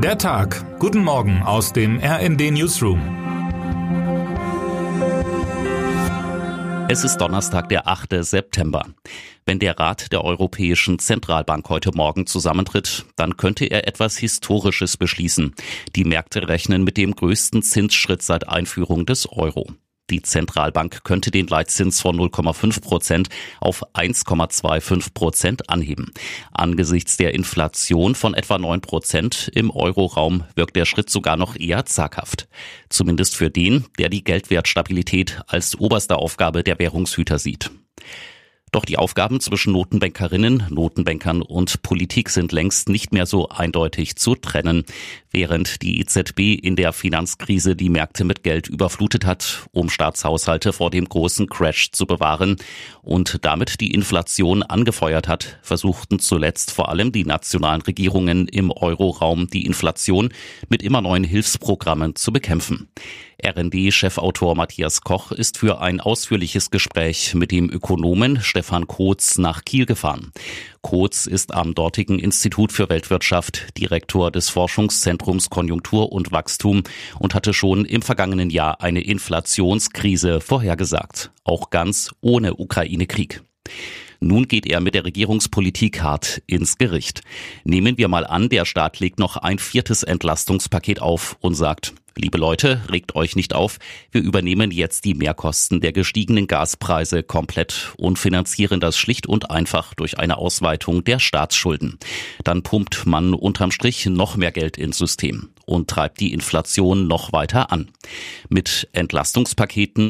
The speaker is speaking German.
Der Tag. Guten Morgen aus dem RND Newsroom. Es ist Donnerstag, der 8. September. Wenn der Rat der Europäischen Zentralbank heute Morgen zusammentritt, dann könnte er etwas Historisches beschließen. Die Märkte rechnen mit dem größten Zinsschritt seit Einführung des Euro. Die Zentralbank könnte den Leitzins von 0,5 Prozent auf 1,25 Prozent anheben. Angesichts der Inflation von etwa 9 Prozent im Euroraum wirkt der Schritt sogar noch eher zaghaft. Zumindest für den, der die Geldwertstabilität als oberste Aufgabe der Währungshüter sieht. Doch die Aufgaben zwischen Notenbankerinnen, Notenbankern und Politik sind längst nicht mehr so eindeutig zu trennen. Während die EZB in der Finanzkrise die Märkte mit Geld überflutet hat, um Staatshaushalte vor dem großen Crash zu bewahren und damit die Inflation angefeuert hat, versuchten zuletzt vor allem die nationalen Regierungen im Euroraum die Inflation mit immer neuen Hilfsprogrammen zu bekämpfen. RND-Chefautor Matthias Koch ist für ein ausführliches Gespräch mit dem Ökonomen Stefan Kotz nach Kiel gefahren. Kotz ist am dortigen Institut für Weltwirtschaft Direktor des Forschungszentrums Konjunktur und Wachstum und hatte schon im vergangenen Jahr eine Inflationskrise vorhergesagt, auch ganz ohne Ukraine-Krieg. Nun geht er mit der Regierungspolitik hart ins Gericht. Nehmen wir mal an, der Staat legt noch ein viertes Entlastungspaket auf und sagt, Liebe Leute, regt euch nicht auf. Wir übernehmen jetzt die Mehrkosten der gestiegenen Gaspreise komplett und finanzieren das schlicht und einfach durch eine Ausweitung der Staatsschulden. Dann pumpt man unterm Strich noch mehr Geld ins System und treibt die Inflation noch weiter an. Mit Entlastungspaketen